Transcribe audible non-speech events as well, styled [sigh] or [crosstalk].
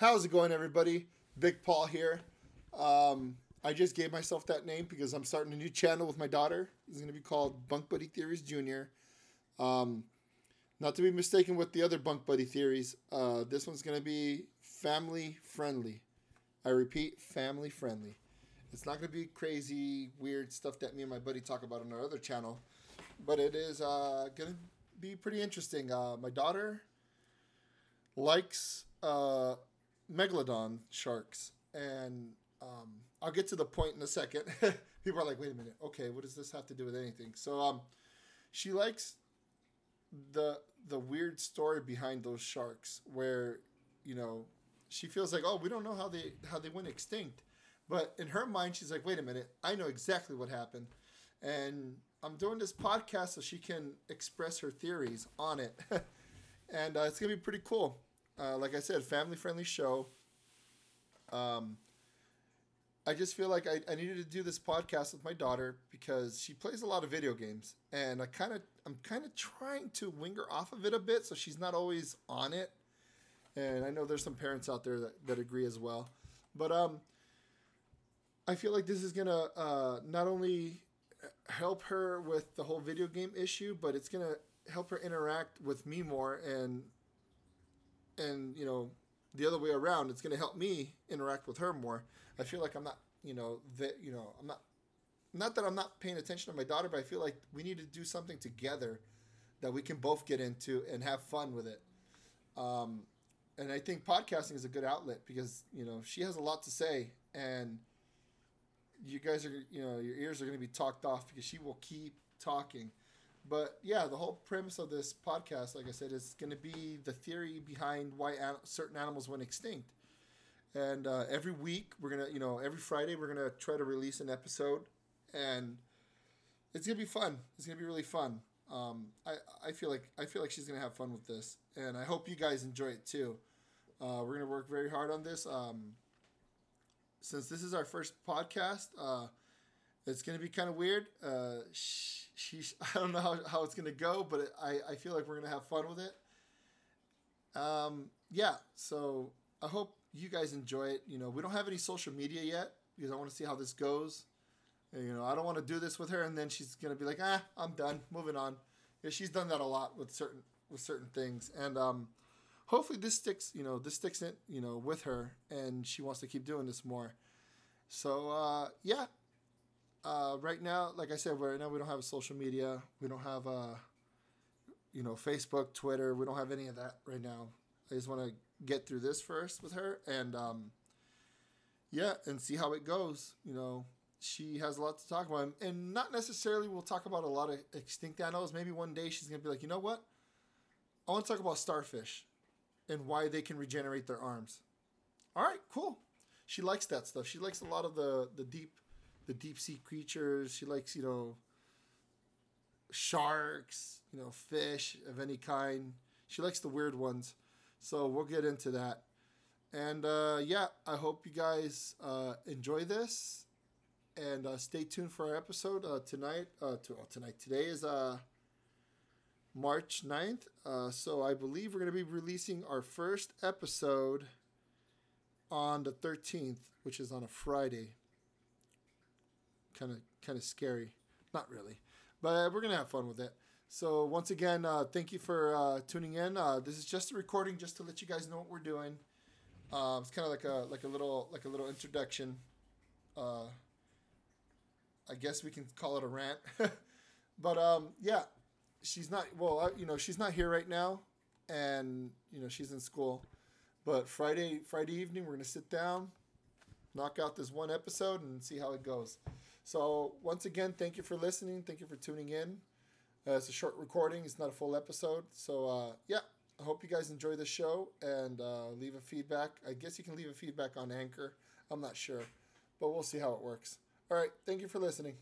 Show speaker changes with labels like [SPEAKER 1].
[SPEAKER 1] How's it going, everybody? Big Paul here. Um, I just gave myself that name because I'm starting a new channel with my daughter. It's going to be called Bunk Buddy Theories Jr. Um, not to be mistaken with the other Bunk Buddy Theories. Uh, this one's going to be family friendly. I repeat, family friendly. It's not going to be crazy, weird stuff that me and my buddy talk about on our other channel, but it is uh, going to be pretty interesting. Uh, my daughter likes uh, megalodon sharks, and um, I'll get to the point in a second. [laughs] People are like, "Wait a minute, okay, what does this have to do with anything?" So, um, she likes the the weird story behind those sharks, where you know she feels like, "Oh, we don't know how they how they went extinct," but in her mind, she's like, "Wait a minute, I know exactly what happened," and I'm doing this podcast so she can express her theories on it, [laughs] and uh, it's gonna be pretty cool. Uh, like I said, family friendly show. Um, I just feel like I, I needed to do this podcast with my daughter because she plays a lot of video games, and I kind of I'm kind of trying to wing her off of it a bit, so she's not always on it. And I know there's some parents out there that, that agree as well, but um, I feel like this is gonna uh, not only help her with the whole video game issue, but it's gonna help her interact with me more and and you know the other way around it's going to help me interact with her more. I feel like i'm not you know that you know i'm not not that i'm not paying attention to my daughter but i feel like we need to do something together that we can both get into and have fun with it. Um, and i think podcasting is a good outlet because you know she has a lot to say and you guys are you know your ears are going to be talked off because she will keep talking but yeah, the whole premise of this podcast, like I said, is going to be the theory behind why an- certain animals went extinct. And uh, every week, we're gonna, you know, every Friday, we're gonna try to release an episode, and it's gonna be fun. It's gonna be really fun. Um, I I feel like I feel like she's gonna have fun with this, and I hope you guys enjoy it too. Uh, we're gonna work very hard on this. Um, since this is our first podcast, uh, it's gonna be kind of weird. Uh, sh- she's [laughs] I don't know how, how it's gonna go, but it, I I feel like we're gonna have fun with it. Um, yeah, so I hope you guys enjoy it. You know, we don't have any social media yet because I want to see how this goes. You know, I don't want to do this with her and then she's gonna be like, ah, I'm done, moving on. Yeah, she's done that a lot with certain with certain things, and um, hopefully this sticks. You know, this sticks it. You know, with her, and she wants to keep doing this more. So uh, yeah, uh, right now, like I said, right now we don't have a social media. We don't have a, you know, Facebook, Twitter. We don't have any of that right now. I just want to get through this first with her, and um, yeah, and see how it goes. You know, she has a lot to talk about, and not necessarily we'll talk about a lot of extinct animals. Maybe one day she's gonna be like, you know what? I want to talk about starfish, and why they can regenerate their arms. All right, cool. She likes that stuff. She likes a lot of the the deep the deep sea creatures. She likes, you know, sharks, you know, fish of any kind. She likes the weird ones. So we'll get into that. And uh, yeah, I hope you guys uh, enjoy this. And uh, stay tuned for our episode uh, tonight. Uh, to, oh, tonight. Today is uh, March 9th. Uh, so I believe we're going to be releasing our first episode on the 13th, which is on a Friday kind of kind of scary. Not really, but we're gonna have fun with it. So once again, uh, thank you for uh, tuning in. Uh, this is just a recording, just to let you guys know what we're doing. Uh, it's kind of like a like a little like a little introduction. Uh, I guess we can call it a rant, [laughs] but um, yeah, she's not well. you know, she's not here right now, and you know she's in school. But Friday Friday evening, we're gonna sit down, knock out this one episode, and see how it goes. So once again, thank you for listening. Thank you for tuning in. Uh, it's a short recording. It's not a full episode. So uh, yeah, I hope you guys enjoy the show and uh, leave a feedback. I guess you can leave a feedback on Anchor. I'm not sure, but we'll see how it works. All right. Thank you for listening.